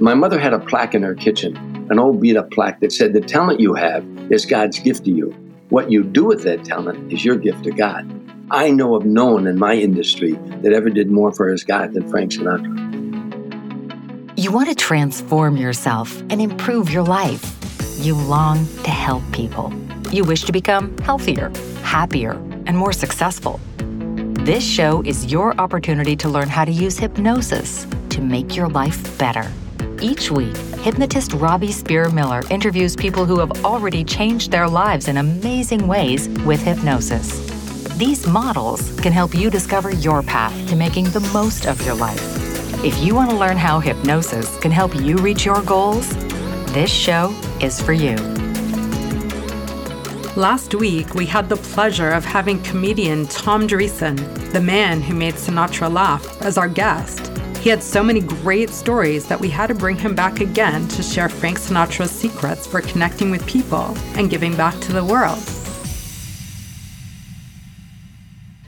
My mother had a plaque in her kitchen, an old beat up plaque that said, The talent you have is God's gift to you. What you do with that talent is your gift to God. I know of no one in my industry that ever did more for his God than Frank Sinatra. You want to transform yourself and improve your life. You long to help people. You wish to become healthier, happier, and more successful. This show is your opportunity to learn how to use hypnosis to make your life better. Each week, hypnotist Robbie Spear Miller interviews people who have already changed their lives in amazing ways with hypnosis. These models can help you discover your path to making the most of your life. If you want to learn how hypnosis can help you reach your goals, this show is for you. Last week, we had the pleasure of having comedian Tom Dreesen, the man who made Sinatra laugh, as our guest. He had so many great stories that we had to bring him back again to share Frank Sinatra's secrets for connecting with people and giving back to the world.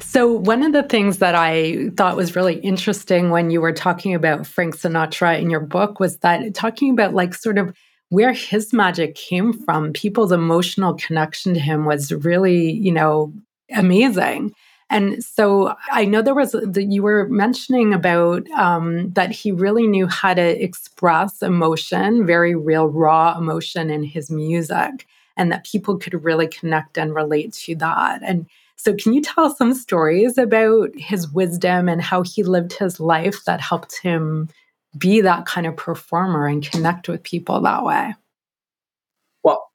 So, one of the things that I thought was really interesting when you were talking about Frank Sinatra in your book was that talking about like sort of where his magic came from, people's emotional connection to him was really, you know, amazing. And so I know there was that you were mentioning about um, that he really knew how to express emotion, very real, raw emotion in his music, and that people could really connect and relate to that. And so, can you tell some stories about his wisdom and how he lived his life that helped him be that kind of performer and connect with people that way?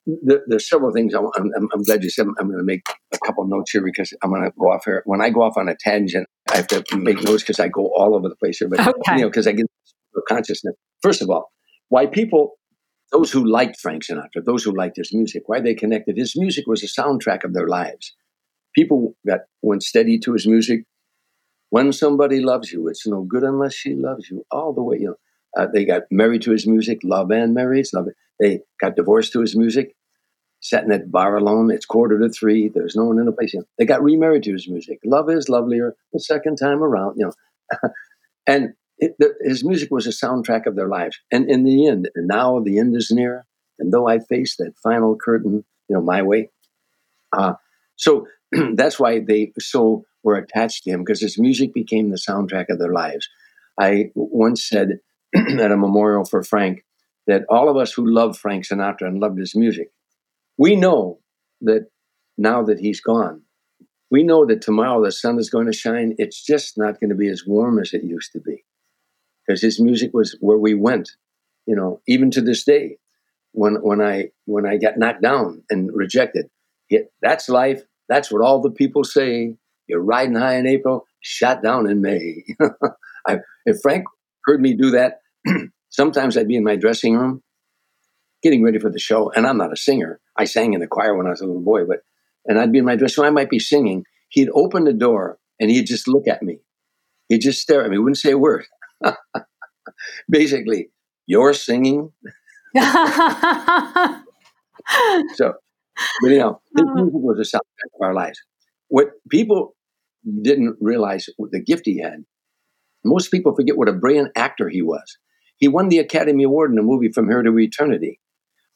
There, there's several things. I'm, I'm, I'm, glad you said. I'm going to make a couple notes here because I'm going to go off here. When I go off on a tangent, I have to make notes because I go all over the place here. But okay. you know, because I get consciousness. First of all, why people, those who liked Frank Sinatra, those who liked his music, why they connected. His music was a soundtrack of their lives people that went steady to his music. When somebody loves you, it's no good unless she loves you all the way. You know, uh, they got married to his music, love and married. Love. They got divorced to his music, sat in that bar alone. It's quarter to three. There's no one in the place. You know, they got remarried to his music. Love is lovelier the second time around. You know, and it, the, his music was a soundtrack of their lives. And in the end, now the end is near. And though I face that final curtain, you know, my way. Uh, so that's why they so were attached to him because his music became the soundtrack of their lives. I once said at a memorial for Frank that all of us who love Frank Sinatra and loved his music, we know that now that he's gone, we know that tomorrow the sun is going to shine. It's just not going to be as warm as it used to be because his music was where we went, you know, even to this day. When, when I when I got knocked down and rejected, that's life. That's what all the people say. You're riding high in April, shot down in May. I, if Frank heard me do that, sometimes I'd be in my dressing room getting ready for the show, and I'm not a singer. I sang in the choir when I was a little boy, but and I'd be in my dressing room. I might be singing. He'd open the door and he'd just look at me. He'd just stare at me. Wouldn't say a word. Basically, you're singing. so but you know, his uh-huh. music was a soundtrack of our lives. What people didn't realize the gift he had. Most people forget what a brilliant actor he was. He won the Academy Award in a movie From Here to Eternity.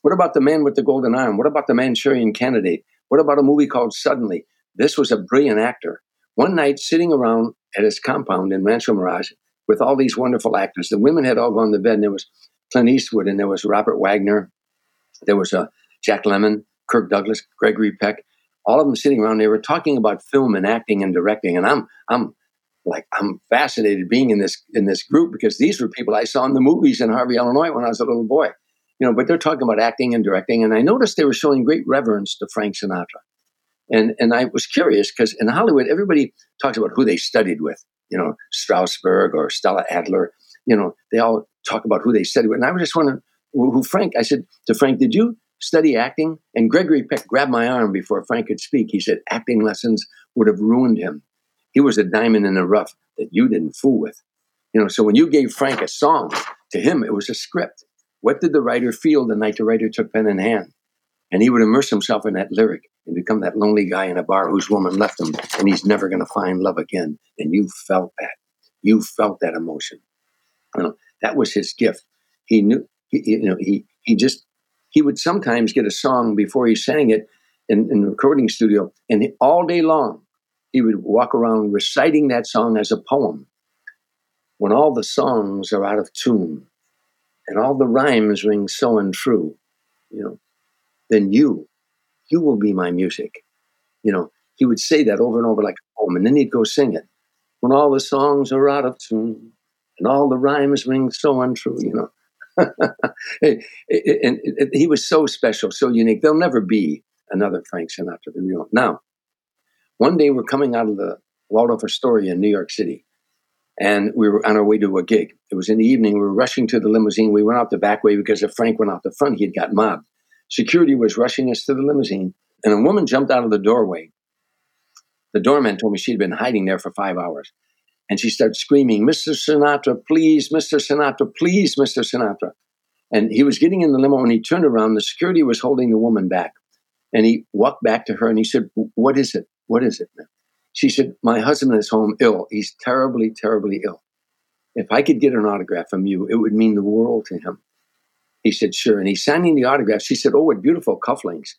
What about The Man with the Golden Arm? What about The Manchurian Candidate? What about a movie called Suddenly? This was a brilliant actor. One night, sitting around at his compound in Rancho Mirage with all these wonderful actors, the women had all gone to bed, and there was Clint Eastwood, and there was Robert Wagner, there was uh, Jack Lemmon, Kirk Douglas, Gregory Peck, all of them sitting around. They were talking about film and acting and directing, and I'm I'm like I'm fascinated being in this in this group because these were people I saw in the movies in Harvey, Illinois when I was a little boy. You know, but they're talking about acting and directing, and I noticed they were showing great reverence to Frank Sinatra. And and I was curious because in Hollywood, everybody talks about who they studied with. You know, Strasberg or Stella Adler. You know, they all talk about who they studied with. And I was just wondering who Frank. I said to Frank, "Did you study acting? And Gregory Peck grabbed my arm before Frank could speak. He said acting lessons would have ruined him. He was a diamond in the rough that you didn't fool with. You know, so when you gave Frank a song, to him it was a script. What did the writer feel the night the writer took pen in hand? And he would immerse himself in that lyric and become that lonely guy in a bar whose woman left him and he's never going to find love again. And you felt that. You felt that emotion. You know, that was his gift. he knew, he, you know, he, he just, he would sometimes get a song before he sang it in, in the recording studio, and he, all day long, he would walk around reciting that song as a poem. When all the songs are out of tune and all the rhymes ring so untrue, you know, then you, you will be my music. You know, he would say that over and over like a poem, and then he'd go sing it. When all the songs are out of tune and all the rhymes ring so untrue, you know. and he was so special, so unique. There'll never be another Frank Sinatra. Now, one day we're coming out of the Waldorf Astoria in New York City, and we were on our way to a gig. It was in the evening. We were rushing to the limousine. We went out the back way because if Frank went out the front, he had got mobbed. Security was rushing us to the limousine, and a woman jumped out of the doorway. The doorman told me she'd been hiding there for five hours. And she started screaming, Mr. Sinatra, please, Mr. Sinatra, please, Mr. Sinatra. And he was getting in the limo and he turned around. The security was holding the woman back. And he walked back to her and he said, What is it? What is it? She said, My husband is home ill. He's terribly, terribly ill. If I could get an autograph from you, it would mean the world to him. He said, Sure. And he's signing the autograph. She said, Oh, what beautiful cufflinks.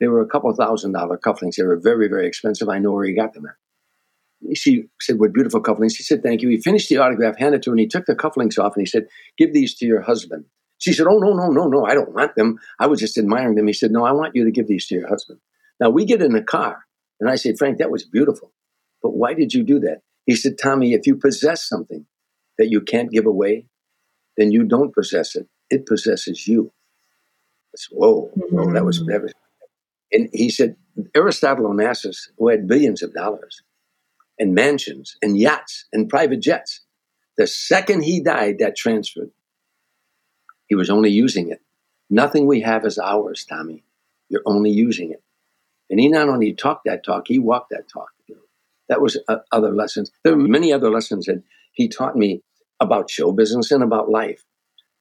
They were a couple thousand dollar cufflinks. They were very, very expensive. I know where he got them at. She said, What beautiful cufflinks. He said, Thank you. He finished the autograph, handed it to her, and he took the cufflinks off and he said, Give these to your husband. She said, Oh, no, no, no, no, I don't want them. I was just admiring them. He said, No, I want you to give these to your husband. Now we get in the car, and I said, Frank, that was beautiful. But why did you do that? He said, Tommy, if you possess something that you can't give away, then you don't possess it. It possesses you. I Said, whoa, whoa, that was, mm. that was. And he said, Aristotle Onassis, who had billions of dollars and mansions and yachts and private jets, the second he died, that transferred. He was only using it. Nothing we have is ours, Tommy. You're only using it. And he not only talked that talk, he walked that talk. That was uh, other lessons. There were many other lessons that he taught me about show business and about life.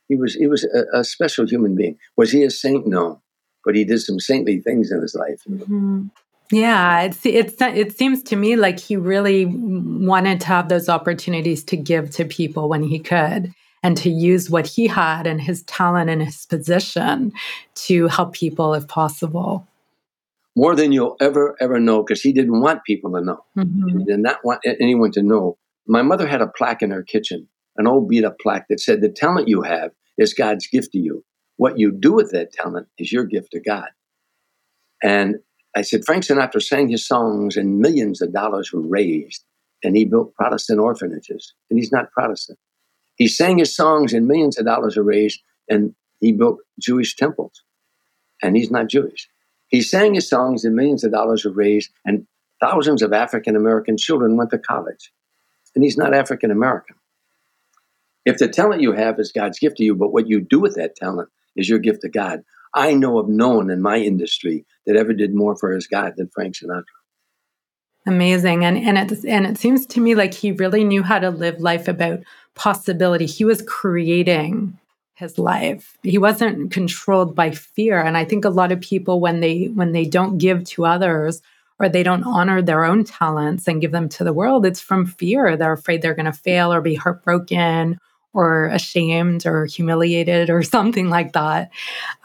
He was he was a, a special human being. Was he a saint? No, but he did some saintly things in his life. Mm-hmm. Yeah, it's it's it seems to me like he really wanted to have those opportunities to give to people when he could and to use what he had and his talent and his position to help people if possible. More than you'll ever, ever know, because he didn't want people to know. Mm-hmm. He did not want anyone to know. My mother had a plaque in her kitchen, an old beat up plaque that said, The talent you have is God's gift to you. What you do with that talent is your gift to God. And I said, Frank Sinatra sang his songs and millions of dollars were raised, and he built Protestant orphanages, and he's not Protestant. He sang his songs and millions of dollars were raised, and he built Jewish temples. And he's not Jewish. He sang his songs and millions of dollars were raised, and thousands of African American children went to college. And he's not African American. If the talent you have is God's gift to you, but what you do with that talent is your gift to God, I know of no one in my industry that ever did more for his God than Frank Sinatra. Amazing. And and it and it seems to me like he really knew how to live life about possibility. He was creating his life. He wasn't controlled by fear. And I think a lot of people when they when they don't give to others or they don't honor their own talents and give them to the world, it's from fear. They're afraid they're going to fail or be heartbroken or ashamed or humiliated or something like that.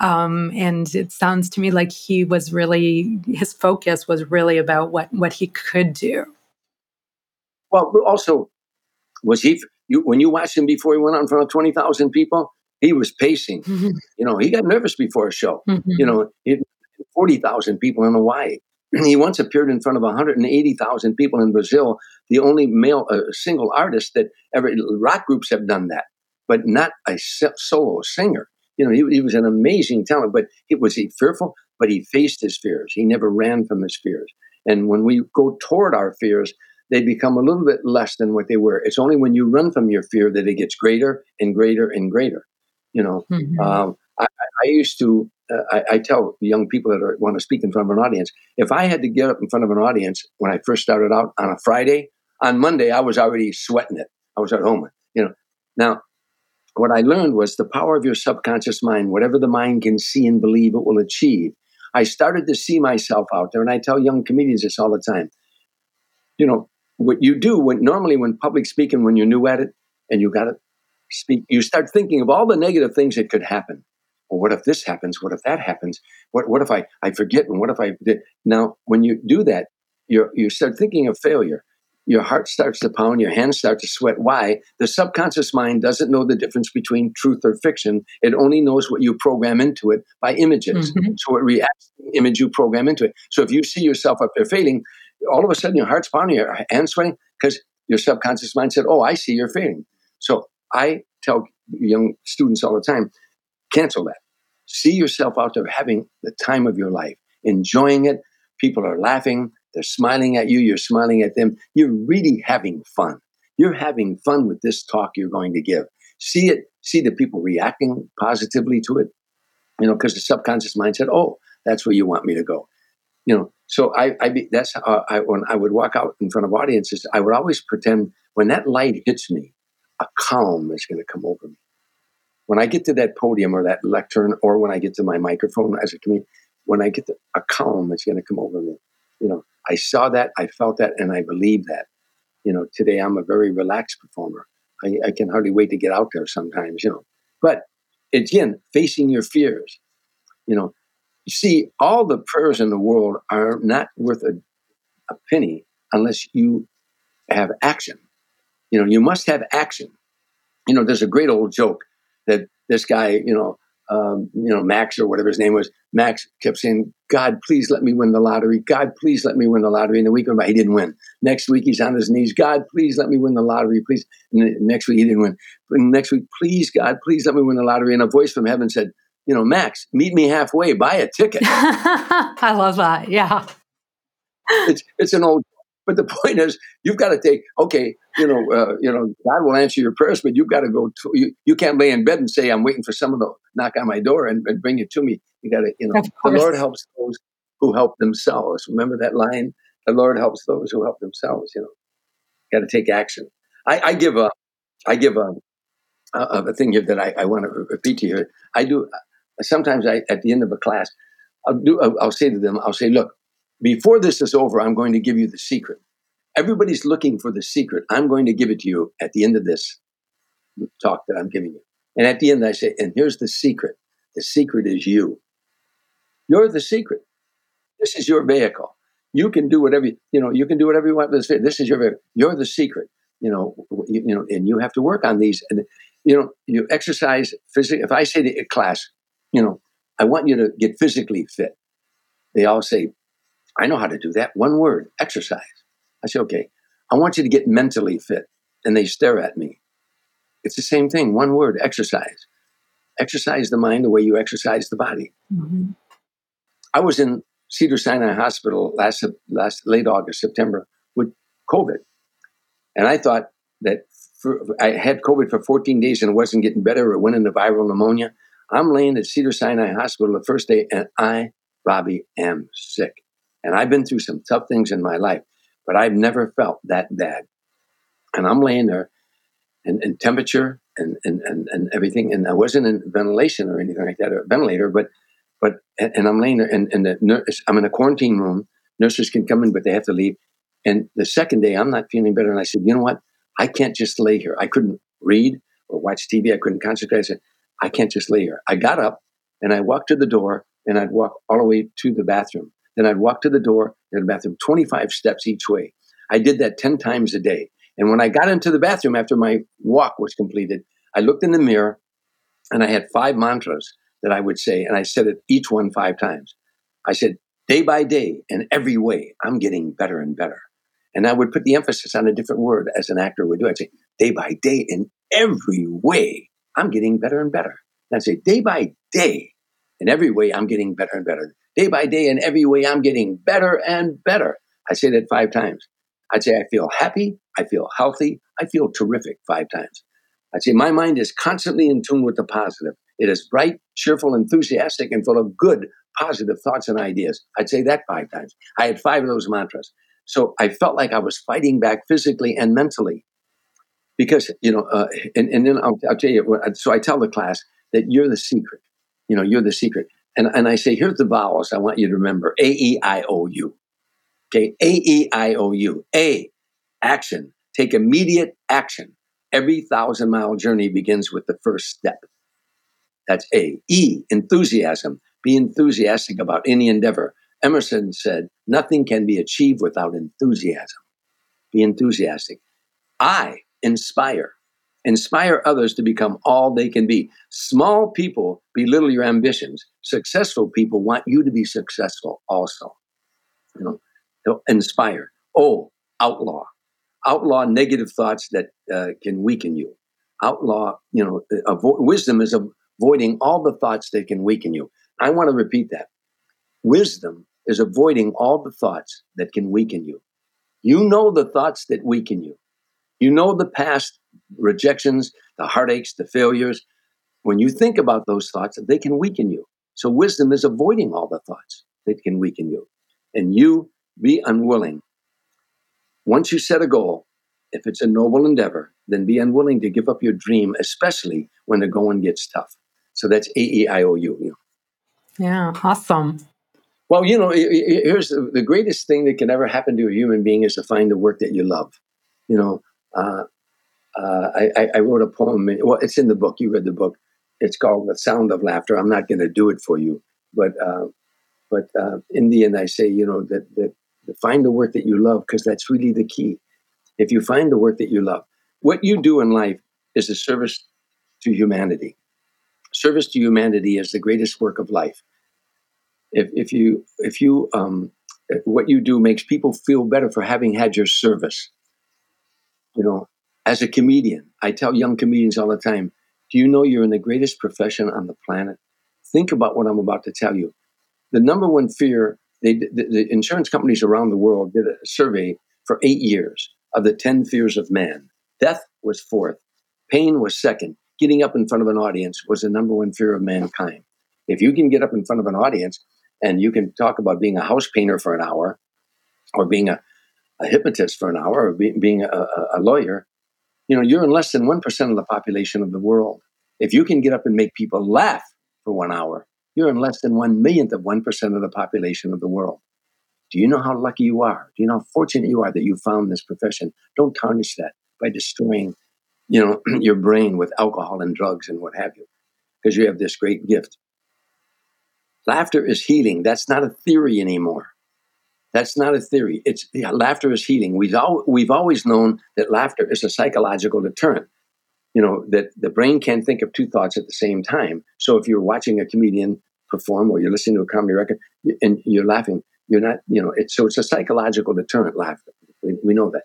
Um, and it sounds to me like he was really his focus was really about what what he could do. Well, also was he you, when you watched him before he went out in front of twenty thousand people, he was pacing. Mm-hmm. You know, he got nervous before a show. Mm-hmm. You know, it, forty thousand people in Hawaii. He once appeared in front of 180,000 people in Brazil, the only male, uh, single artist that ever, rock groups have done that, but not a solo singer. You know, he, he was an amazing talent, but he, was he fearful? But he faced his fears. He never ran from his fears. And when we go toward our fears, they become a little bit less than what they were. It's only when you run from your fear that it gets greater and greater and greater. You know, mm-hmm. um, I, I, used to uh, I, I, tell young people that are, want to speak in front of an audience, if I had to get up in front of an audience when I first started out on a Friday, on Monday I was already sweating it. I was at home, you know. Now, what I learned was the power of your subconscious mind. Whatever the mind can see and believe, it will achieve. I started to see myself out there, and I tell young comedians this all the time. You know, what you do when normally when public speaking, when you're new at it and you got it, speak, you start thinking of all the negative things that could happen. Well, what if this happens? What if that happens? What, what if I, I forget? And what if I did? Now, when you do that, you you start thinking of failure. Your heart starts to pound, your hands start to sweat. Why? The subconscious mind doesn't know the difference between truth or fiction. It only knows what you program into it by images. Mm-hmm. So it reacts to the image you program into it. So if you see yourself up there failing, all of a sudden your heart's pounding, your hands sweating, because your subconscious mind said, Oh, I see you're failing. So I tell young students all the time cancel that. See yourself out there having the time of your life, enjoying it. People are laughing, they're smiling at you, you're smiling at them. You're really having fun. You're having fun with this talk you're going to give. See it, see the people reacting positively to it, you know, because the subconscious mind said, Oh, that's where you want me to go. You know, so I, I be, that's how I, when I would walk out in front of audiences, I would always pretend when that light hits me, a calm is going to come over me. When I get to that podium or that lectern, or when I get to my microphone as a comedian, when I get to a calm is going to come over me. You know, I saw that, I felt that, and I believe that. You know, today I'm a very relaxed performer. I, I can hardly wait to get out there sometimes. You know, but again, facing your fears. You know, you see, all the prayers in the world are not worth a, a penny unless you have action. You know, you must have action. You know, there's a great old joke that this guy, you know, um, you know, Max or whatever his name was, Max kept saying, God, please let me win the lottery. God, please let me win the lottery. And the week went by, he didn't win. Next week, he's on his knees. God, please let me win the lottery. Please. And next week, he didn't win. And next week, please, God, please let me win the lottery. And a voice from heaven said, you know, Max, meet me halfway, buy a ticket. I love that. Yeah. It's, it's an old, but the point is, you've got to take, okay, you know, uh, you know, God will answer your prayers, but you've got to go, to, you, you can't lay in bed and say, I'm waiting for someone to knock on my door and, and bring it to me. You got to, you know, the Lord helps those who help themselves. Remember that line? The Lord helps those who help themselves, you know, got to take action. I, I give a, I give a, a, uh, uh, a thing here that I, I want to repeat to you. I do uh, sometimes I, at the end of a class, I'll, do, I'll, I'll say to them, I'll say, look, before this is over, I'm going to give you the secret. Everybody's looking for the secret. I'm going to give it to you at the end of this talk that I'm giving you. And at the end, I say, and here's the secret. The secret is you. You're the secret. This is your vehicle. You can do whatever you know. You can do whatever you want. This is your vehicle. You're the secret. You know. You, you know, and you have to work on these. And you know, you exercise physically. If I say to a class, you know, I want you to get physically fit. They all say, I know how to do that. One word, exercise. I say, okay, I want you to get mentally fit. And they stare at me. It's the same thing. One word, exercise. Exercise the mind the way you exercise the body. Mm-hmm. I was in Cedar Sinai Hospital last, last late August, September with COVID. And I thought that for, I had COVID for 14 days and it wasn't getting better. It went into viral pneumonia. I'm laying at Cedar Sinai Hospital the first day, and I, Robbie, am sick. And I've been through some tough things in my life, but I've never felt that bad. And I'm laying there, and, and temperature and, and, and, and everything. And I wasn't in ventilation or anything like that, or ventilator, but but and, I'm laying there, and, and the nurse, I'm in a quarantine room. Nurses can come in, but they have to leave. And the second day, I'm not feeling better, and I said, you know what? I can't just lay here. I couldn't read or watch TV. I couldn't concentrate. I said, I can't just lay here. I got up and I walked to the door and I'd walk all the way to the bathroom. Then I'd walk to the door and the bathroom, 25 steps each way. I did that 10 times a day. And when I got into the bathroom after my walk was completed, I looked in the mirror and I had five mantras that I would say, and I said it each one five times. I said, day by day, in every way, I'm getting better and better. And I would put the emphasis on a different word as an actor would do. I'd say, day by day, in every way, I'm getting better and better. And I'd say, day by day, in every way, I'm getting better and better. Day by day, in every way, I'm getting better and better. I say that five times. I'd say, I feel happy. I feel healthy. I feel terrific five times. I'd say, my mind is constantly in tune with the positive. It is bright, cheerful, enthusiastic, and full of good, positive thoughts and ideas. I'd say that five times. I had five of those mantras. So I felt like I was fighting back physically and mentally because you know, uh, and, and then I'll, I'll tell you. So I tell the class that you're the secret. You know, you're the secret, and and I say, here's the vowels. I want you to remember: A E I O U. Okay, A E I O U. A, action. Take immediate action. Every thousand mile journey begins with the first step. That's A. E. Enthusiasm. Be enthusiastic about any endeavor. Emerson said, Nothing can be achieved without enthusiasm. Be enthusiastic. I. Inspire. Inspire others to become all they can be. Small people belittle your ambitions. Successful people want you to be successful also. You know, inspire. Oh, outlaw. Outlaw negative thoughts that uh, can weaken you. Outlaw, you know, avo- wisdom is avoiding all the thoughts that can weaken you. I want to repeat that. Wisdom is avoiding all the thoughts that can weaken you. You know the thoughts that weaken you. You know the past rejections, the heartaches, the failures. When you think about those thoughts, they can weaken you. So wisdom is avoiding all the thoughts that can weaken you. And you be unwilling. Once you set a goal, if it's a noble endeavor, then be unwilling to give up your dream, especially when the going gets tough. So that's A E I O U. Yeah, awesome. Well, you know, here's the greatest thing that can ever happen to a human being is to find the work that you love. You know, uh, uh, I, I, wrote a poem. Well, it's in the book. You read the book. It's called "The Sound of Laughter." I'm not going to do it for you, but uh, but uh, in the end, I say, you know, that that find the work that you love because that's really the key. If you find the work that you love, what you do in life is a service to humanity. Service to humanity is the greatest work of life. If if you if you um, what you do makes people feel better for having had your service. You know, as a comedian, I tell young comedians all the time, do you know you're in the greatest profession on the planet? Think about what I'm about to tell you. The number one fear, they, the, the insurance companies around the world did a survey for eight years of the 10 fears of man. Death was fourth, pain was second, getting up in front of an audience was the number one fear of mankind. If you can get up in front of an audience and you can talk about being a house painter for an hour or being a, a hypnotist for an hour or be, being a, a lawyer, you know, you're in less than 1% of the population of the world. If you can get up and make people laugh for one hour, you're in less than one millionth of 1% of the population of the world. Do you know how lucky you are? Do you know how fortunate you are that you found this profession? Don't tarnish that by destroying, you know, your brain with alcohol and drugs and what have you, because you have this great gift. Laughter is healing. That's not a theory anymore. That's not a theory. It's yeah, laughter is healing. We've al- we've always known that laughter is a psychological deterrent. You know that the brain can't think of two thoughts at the same time. So if you're watching a comedian perform or you're listening to a comedy record and you're laughing, you're not. You know, it's so it's a psychological deterrent. Laughter. We, we know that.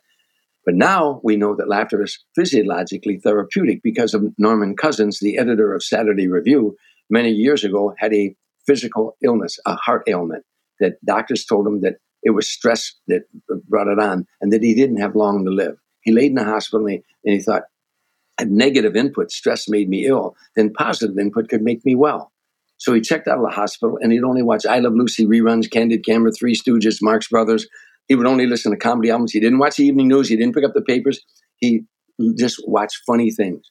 But now we know that laughter is physiologically therapeutic because of Norman Cousins, the editor of Saturday Review, many years ago had a physical illness, a heart ailment, that doctors told him that it was stress that brought it on and that he didn't have long to live. He laid in the hospital and he, and he thought, negative input, stress made me ill, then positive input could make me well. So he checked out of the hospital and he'd only watch I Love Lucy reruns, Candid Camera, Three Stooges, Marx Brothers. He would only listen to comedy albums. He didn't watch the evening news. He didn't pick up the papers. He just watched funny things.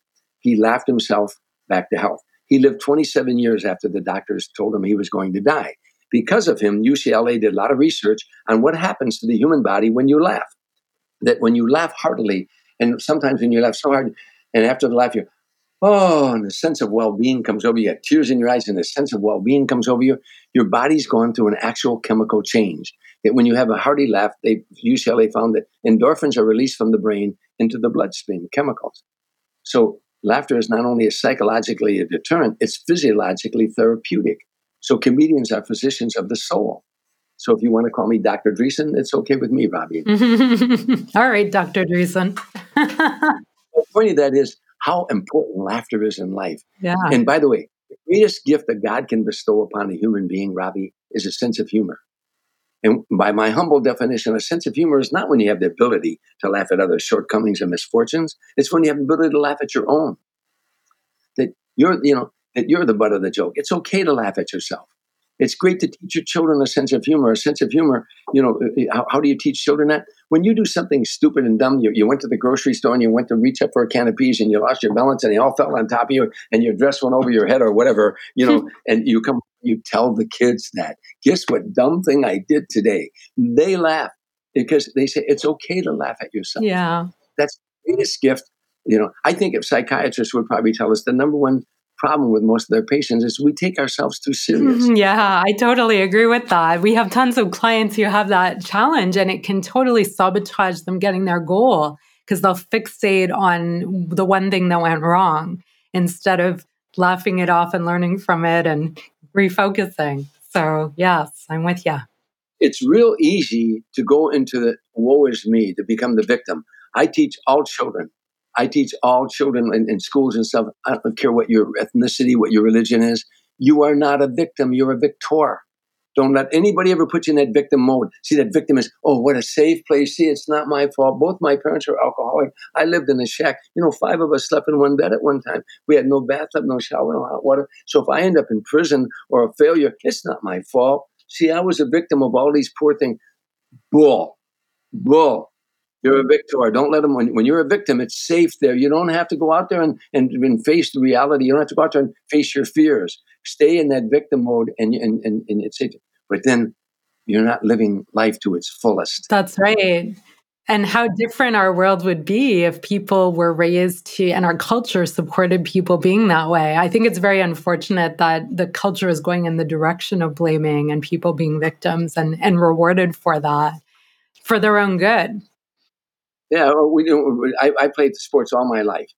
He laughed himself back to health. He lived 27 years after the doctors told him he was going to die. Because of him, UCLA did a lot of research on what happens to the human body when you laugh. That when you laugh heartily, and sometimes when you laugh so hard, and after the laugh, you oh, and the sense of well-being comes over you. You tears in your eyes, and the sense of well-being comes over you. Your body's gone through an actual chemical change. That when you have a hearty laugh, they UCLA found that endorphins are released from the brain into the bloodstream, chemicals. So laughter is not only a psychologically a deterrent; it's physiologically therapeutic. So comedians are physicians of the soul. So if you want to call me Dr. Dreesen, it's okay with me, Robbie. All right, Dr. Dreesen. the point of that is how important laughter is in life. Yeah. And by the way, the greatest gift that God can bestow upon a human being, Robbie, is a sense of humor. And by my humble definition, a sense of humor is not when you have the ability to laugh at others' shortcomings and misfortunes. It's when you have the ability to laugh at your own. That you're, you know, that you're the butt of the joke. It's okay to laugh at yourself. It's great to teach your children a sense of humor. A sense of humor, you know, uh, uh, how, how do you teach children that? When you do something stupid and dumb, you, you went to the grocery store and you went to reach up for a can of peas and you lost your balance and they all fell on top of you and your dress went over your head or whatever, you know, and you come, you tell the kids that. Guess what dumb thing I did today? They laugh because they say it's okay to laugh at yourself. Yeah. That's the greatest gift You know, I think if psychiatrists would probably tell us the number one problem with most of their patients is we take ourselves too serious. Yeah, I totally agree with that. We have tons of clients who have that challenge and it can totally sabotage them getting their goal because they'll fixate on the one thing that went wrong instead of laughing it off and learning from it and refocusing. So, yes, I'm with you. It's real easy to go into the woe is me, to become the victim. I teach all children I teach all children in, in, schools and stuff. I don't care what your ethnicity, what your religion is. You are not a victim. You're a victor. Don't let anybody ever put you in that victim mode. See, that victim is, oh, what a safe place. See, it's not my fault. Both my parents are alcoholic. I lived in a shack. You know, five of us slept in one bed at one time. We had no bathtub, no shower, no hot water. So if I end up in prison or a failure, it's not my fault. See, I was a victim of all these poor things. Bull. Bull. You're a victor. Don't let them, when, when you're a victim, it's safe there. You don't have to go out there and, and, and face the reality. You don't have to go out there and face your fears. Stay in that victim mode and, and, and, and it's safe. But then you're not living life to its fullest. That's right. And how different our world would be if people were raised to, and our culture supported people being that way. I think it's very unfortunate that the culture is going in the direction of blaming and people being victims and, and rewarded for that for their own good. Yeah, we do. I, I played the sports all my life,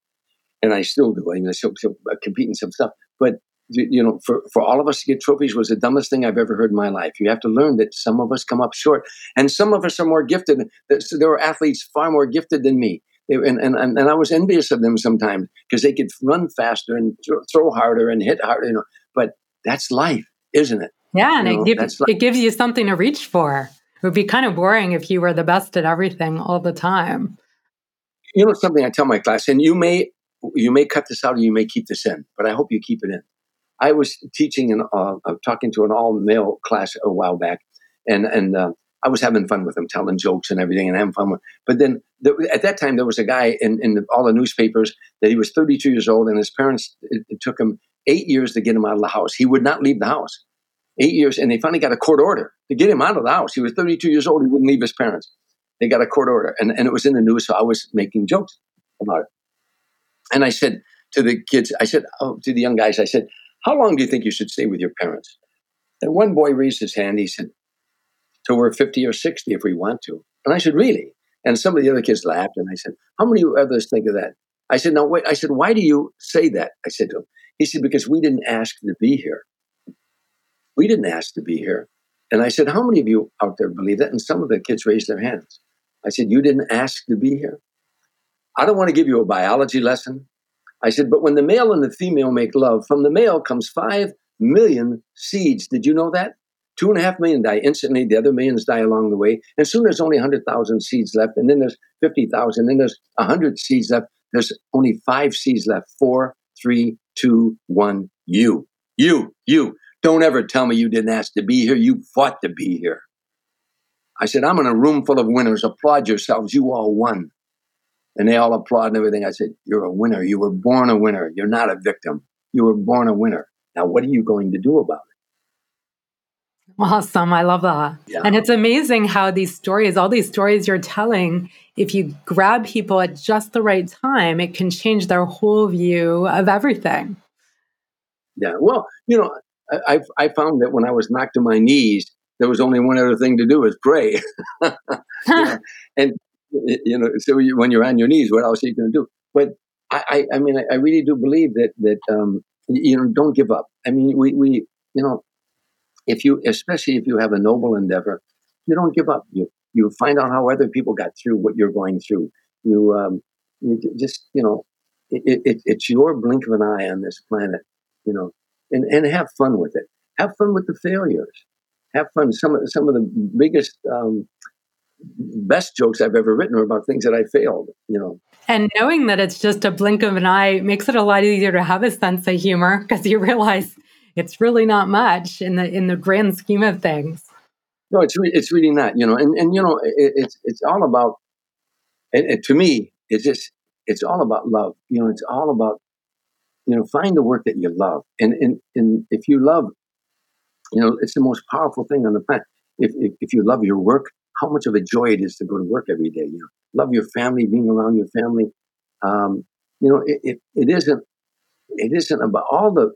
and I still do. I mean, I still, still uh, compete in some stuff. But you know, for, for all of us to get trophies was the dumbest thing I've ever heard in my life. You have to learn that some of us come up short, and some of us are more gifted. There were athletes far more gifted than me. and, and, and I was envious of them sometimes because they could run faster and throw, throw harder and hit harder. You know, but that's life, isn't it? Yeah, and you know, it, gives, it gives you something to reach for. Would be kind of boring if you were the best at everything all the time. You know something I tell my class, and you may you may cut this out or you may keep this in, but I hope you keep it in. I was teaching and uh, talking to an all male class a while back, and and uh, I was having fun with them, telling jokes and everything, and having fun with. But then at that time, there was a guy in in the, all the newspapers that he was 32 years old, and his parents it, it took him eight years to get him out of the house. He would not leave the house eight years, and they finally got a court order to get him out of the house. He was 32 years old. He wouldn't leave his parents. They got a court order, and, and it was in the news. So I was making jokes about it. And I said to the kids, I said oh, to the young guys, I said, "How long do you think you should stay with your parents?" And one boy raised his hand. He said, "Till we're 50 or 60 if we want to." And I said, "Really?" And some of the other kids laughed. And I said, "How many others think of that?" I said, "No, wait." I said, "Why do you say that?" I said to him. He said, "Because we didn't ask to be here." We didn't ask to be here. And I said, How many of you out there believe that? And some of the kids raised their hands. I said, You didn't ask to be here? I don't want to give you a biology lesson. I said, But when the male and the female make love, from the male comes five million seeds. Did you know that? Two and a half million die instantly. The other millions die along the way. And soon there's only 100,000 seeds left. And then there's 50,000. Then there's 100 seeds left. There's only five seeds left. Four, three, two, one. You, you, you. Don't ever tell me you didn't ask to be here. You fought to be here. I said, I'm in a room full of winners. Applaud yourselves. You all won. And they all applaud and everything. I said, You're a winner. You were born a winner. You're not a victim. You were born a winner. Now, what are you going to do about it? Awesome. I love that. Yeah. And it's amazing how these stories, all these stories you're telling, if you grab people at just the right time, it can change their whole view of everything. Yeah. Well, you know, I, I found that when I was knocked to my knees, there was only one other thing to do is pray. and you know, so you, when you're on your knees, what else are you going to do? But I, I, I mean, I, I, really do believe that that um, you know, don't give up. I mean, we, we, you know, if you, especially if you have a noble endeavor, you don't give up. You you find out how other people got through what you're going through. You, um, you just, you know, it, it, it's your blink of an eye on this planet. You know, and, and have fun with it. Have fun with the failures. Have fun. Some of some of the biggest, um, best jokes I've ever written are about things that I failed. You know, and knowing that it's just a blink of an eye makes it a lot easier to have a sense of humor because you realize it's really not much in the in the grand scheme of things. No, it's re- it's really not. You know, and and you know, it, it's it's all about. And, and to me, it's just it's all about love. You know, it's all about you know, find the work that you love. And, and, and if you love, you know, it's the most powerful thing on the planet. If, if, if you love your work, how much of a joy it is to go to work every day. You know, love your family, being around your family. Um, you know, it, it, it isn't it isn't about all the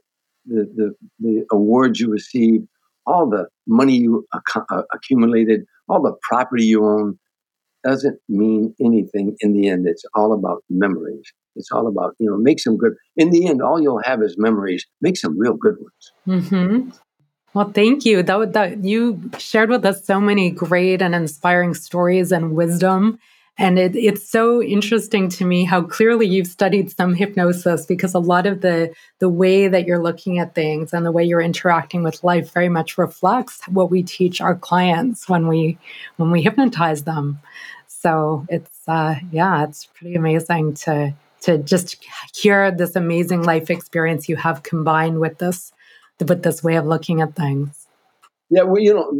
the, the, the awards you receive, all the money you ac- uh, accumulated, all the property you own, doesn't mean anything in the end. It's all about memories. It's all about, you know, make some good. In the end, all you'll have is memories. Make some real good ones. Mm-hmm. Well, thank you. That, that you shared with us so many great and inspiring stories and wisdom. And it, it's so interesting to me how clearly you've studied some hypnosis because a lot of the the way that you're looking at things and the way you're interacting with life very much reflects what we teach our clients when we when we hypnotize them. So it's uh, yeah, it's pretty amazing to to just hear this amazing life experience you have combined with this with this way of looking at things. Yeah, well, you know,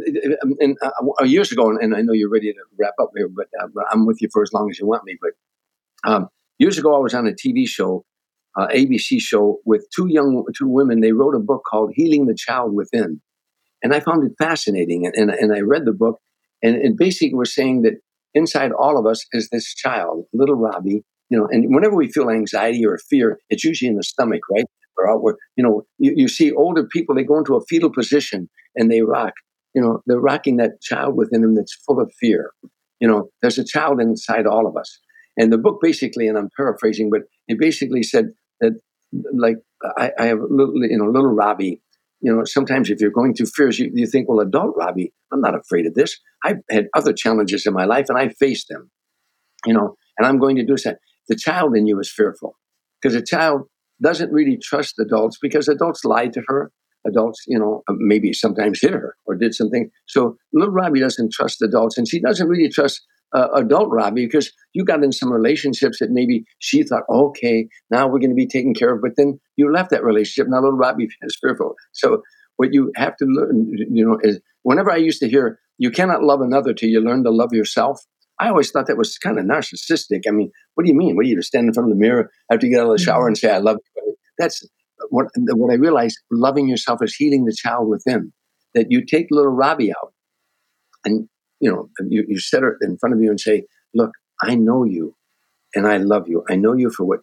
uh, years ago, and I know you're ready to wrap up here, but uh, I'm with you for as long as you want me. But um, years ago, I was on a TV show, uh, ABC show, with two young two women. They wrote a book called "Healing the Child Within," and I found it fascinating. And, and, and I read the book, and it basically was saying that inside all of us is this child, little Robbie. You know, and whenever we feel anxiety or fear, it's usually in the stomach, right? Or outward. You know, you, you see older people; they go into a fetal position and they rock. You know, they're rocking that child within them that's full of fear. You know, there's a child inside all of us. And the book basically, and I'm paraphrasing, but it basically said that, like, I, I have little, you know, little Robbie. You know, sometimes if you're going through fears, you, you think, well, adult Robbie, I'm not afraid of this. I've had other challenges in my life and I faced them. You know, and I'm going to do that. The child in you is fearful because a child doesn't really trust adults because adults lied to her adults, you know, uh, maybe sometimes hit her or did something. So little Robbie doesn't trust adults, and she doesn't really trust uh, adult Robbie because you got in some relationships that maybe she thought, okay, now we're going to be taken care of, but then you left that relationship. Now little Robbie is fearful. So what you have to learn, you know, is whenever I used to hear, you cannot love another till you learn to love yourself. I always thought that was kind of narcissistic. I mean, what do you mean? What do you stand in front of the mirror after you get out of the shower and say, I love you? That's what, what I realized, loving yourself is healing the child within. That you take little Robbie out and, you know, you, you set her in front of you and say, look, I know you and I love you. I know you for what,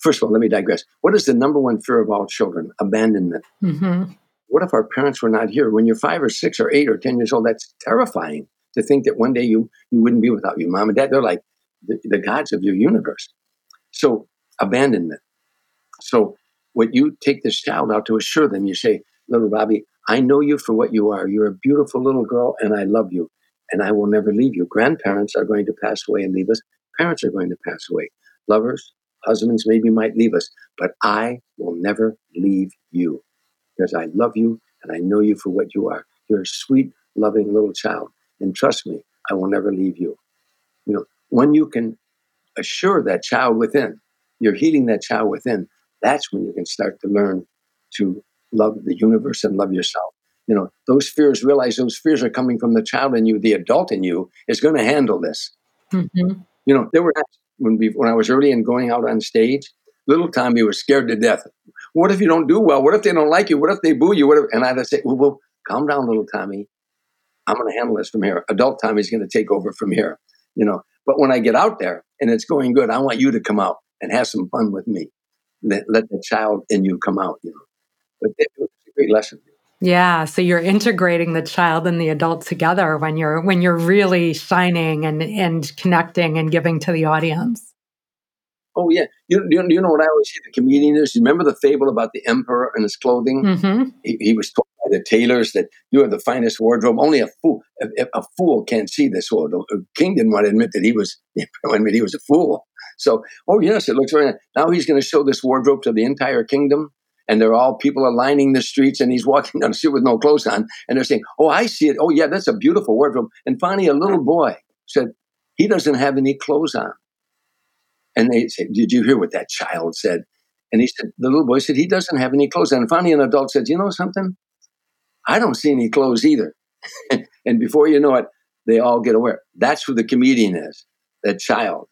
first of all, let me digress. What is the number one fear of all children? Abandonment. Mm-hmm. What if our parents were not here? When you're five or six or eight or 10 years old, that's terrifying to think that one day you, you wouldn't be without your Mom and dad, they're like the, the gods of your universe. So, abandonment. So, what you take this child out to assure them, you say, little Robbie, I know you for what you are. You're a beautiful little girl, and I love you, and I will never leave you. Grandparents are going to pass away and leave us. Parents are going to pass away. Lovers, husbands maybe might leave us, but I will never leave you because I love you and I know you for what you are. You're a sweet, loving little child. And trust me, I will never leave you. You know, when you can assure that child within, you're healing that child within, that's when you can start to learn to love the universe and love yourself. You know, those fears, realize those fears are coming from the child in you. The adult in you is going to handle this. Mm-hmm. You know, there were when we, when I was early and going out on stage, little Tommy was scared to death. What if you don't do well? What if they don't like you? What if they boo you? What if, and I'd say, well, well, calm down, little Tommy. I'm going to handle this from here. Adult time is going to take over from here. You know, but when I get out there and it's going good, I want you to come out and have some fun with me let, let the child in you come out, you know. But it was a great lesson. Yeah, so you're integrating the child and the adult together when you're when you're really shining and and connecting and giving to the audience. Oh yeah, you, you, you know what I always say the comedian is. You remember the fable about the emperor and his clothing? Mm-hmm. He, he, was told the tailors that you have the finest wardrobe. Only a fool a, a fool can't see this. Well, the uh, king didn't want to admit that he was admit he was a fool. So, oh yes, it looks very nice. Now he's going to show this wardrobe to the entire kingdom. And they're all people are lining the streets, and he's walking down the street with no clothes on, and they're saying, "Oh, I see it. Oh, yeah, that's a beautiful wardrobe." And finally, a little boy said, "He doesn't have any clothes on." And they said, "Did you hear what that child said?" And he said, "The little boy said he doesn't have any clothes on." And finally, an adult said, "You know something? I don't see any clothes either." and before you know it, they all get aware. That's who the comedian is. That child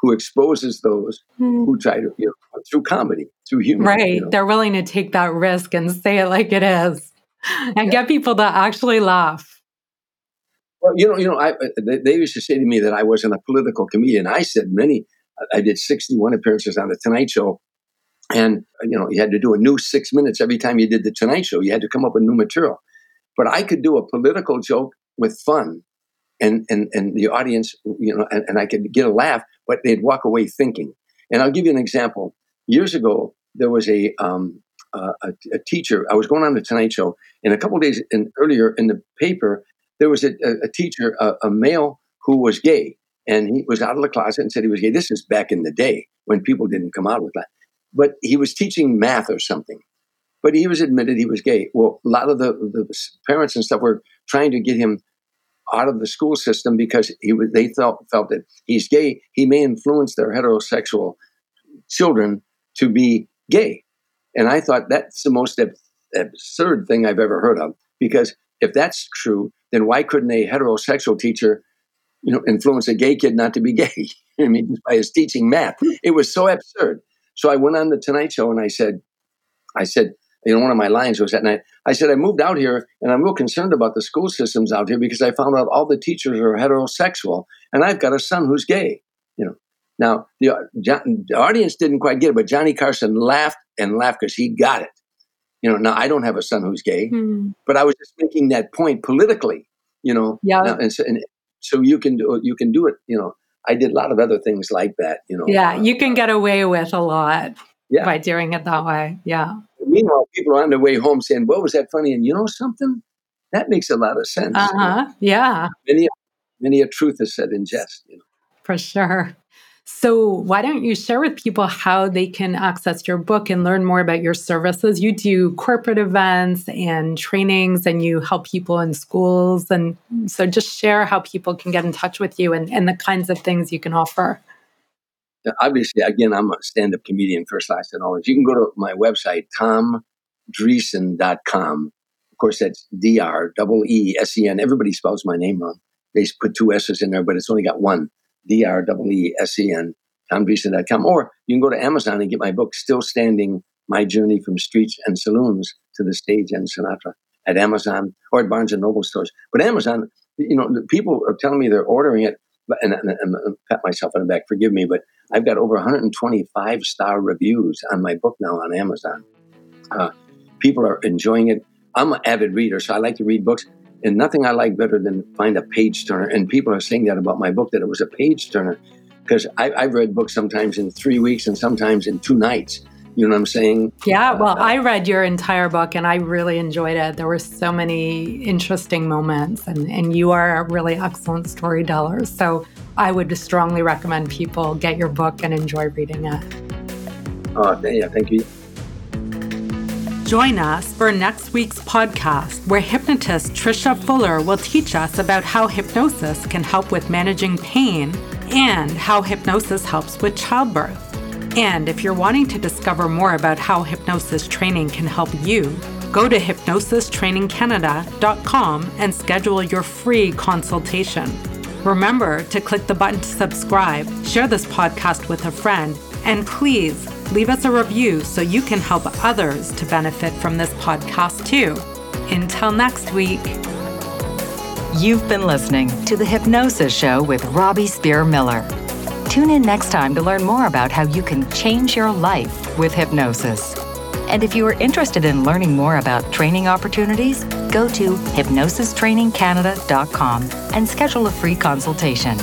who exposes those mm. who try to, you know, through comedy, through humor. Right. You know. They're willing to take that risk and say it like it is and yeah. get people to actually laugh. Well, you know, you know, I, they, they, used to say to me that I wasn't a political comedian. I said many, I did 61 appearances on the Tonight Show. And, you know, you had to do a new six minutes every time you did the Tonight Show. You had to come up with new material. But I could do a political joke with fun and, and, and the audience, you know, and, and I could get a laugh, but they'd walk away thinking. And I'll give you an example. Years ago, there was a, um, uh, a, a, teacher. I was going on the Tonight Show, and a couple days in, earlier in the paper, there was a, a teacher, a, a, male who was gay, and he was out of the closet and said he was gay. This is back in the day when people didn't come out with that. But he was teaching math or something. But he was admitted he was gay. Well, a lot of the, the parents and stuff were trying to get him out of the school system because he was, they felt felt that he's gay. He may influence their heterosexual children to be gay. And I thought that's the most ab- absurd thing I've ever heard of. Because if that's true, then why couldn't a heterosexual teacher, you know, influence a gay kid not to be gay? I mean, by his teaching math. It was so absurd. So I went on the Tonight Show and I said, I said, you know, one of my lines was that night. I said, I moved out here and I'm real concerned about the school systems out here because I found out all the teachers are heterosexual and I've got a son who's gay. You know, now the, the audience didn't quite get it, but Johnny Carson laughed and laughed because he got it. You know, now I don't have a son who's gay, hmm. but I was just making that point politically. You know, yeah. Now, and, so, and so you can do you can do it. You know, I did a lot of other things like that. You know, yeah, you can get away with a lot yeah. by doing it that way. Yeah. Meanwhile, people are on their way home saying, "What was that funny?" And you know something, that makes a lot of sense. Uh huh. You know? Yeah. Many, many a truth is said in jest. You know. For sure. So, why don't you share with people how they can access your book and learn more about your services? You do corporate events and trainings, and you help people in schools. And so, just share how people can get in touch with you and, and the kinds of things you can offer. Obviously, again, I'm a stand up comedian, first, last, and always. You can go to my website, tomdreesen.com. Of course, that's D R E E S E N. Everybody spells my name wrong. They put two S's in there, but it's only got one. D-R-E-E-S-E-N, tomdreesen.com. Or you can go to Amazon and get my book, Still Standing, My Journey from Streets and Saloons to the Stage and Sinatra at Amazon or at Barnes & Noble stores. But Amazon, you know, people are telling me they're ordering it, and, and, and, and pat myself on the back, forgive me, but I've got over 125 star reviews on my book now on Amazon. Uh, people are enjoying it. I'm an avid reader, so I like to read books. And nothing I like better than find a page turner. And people are saying that about my book, that it was a page turner. Because I've read books sometimes in three weeks and sometimes in two nights. You know what I'm saying? Yeah, well, uh, I read your entire book and I really enjoyed it. There were so many interesting moments, and, and you are a really excellent storyteller. So I would strongly recommend people get your book and enjoy reading it. Oh, yeah, thank you. Join us for next week's podcast, where hypnotist Trisha Fuller will teach us about how hypnosis can help with managing pain and how hypnosis helps with childbirth. And if you're wanting to discover more about how hypnosis training can help you, go to hypnosistrainingcanada.com and schedule your free consultation. Remember to click the button to subscribe, share this podcast with a friend, and please leave us a review so you can help others to benefit from this podcast too. Until next week. You've been listening to The Hypnosis Show with Robbie Spear Miller. Tune in next time to learn more about how you can change your life with hypnosis. And if you are interested in learning more about training opportunities, go to hypnosistrainingcanada.com and schedule a free consultation.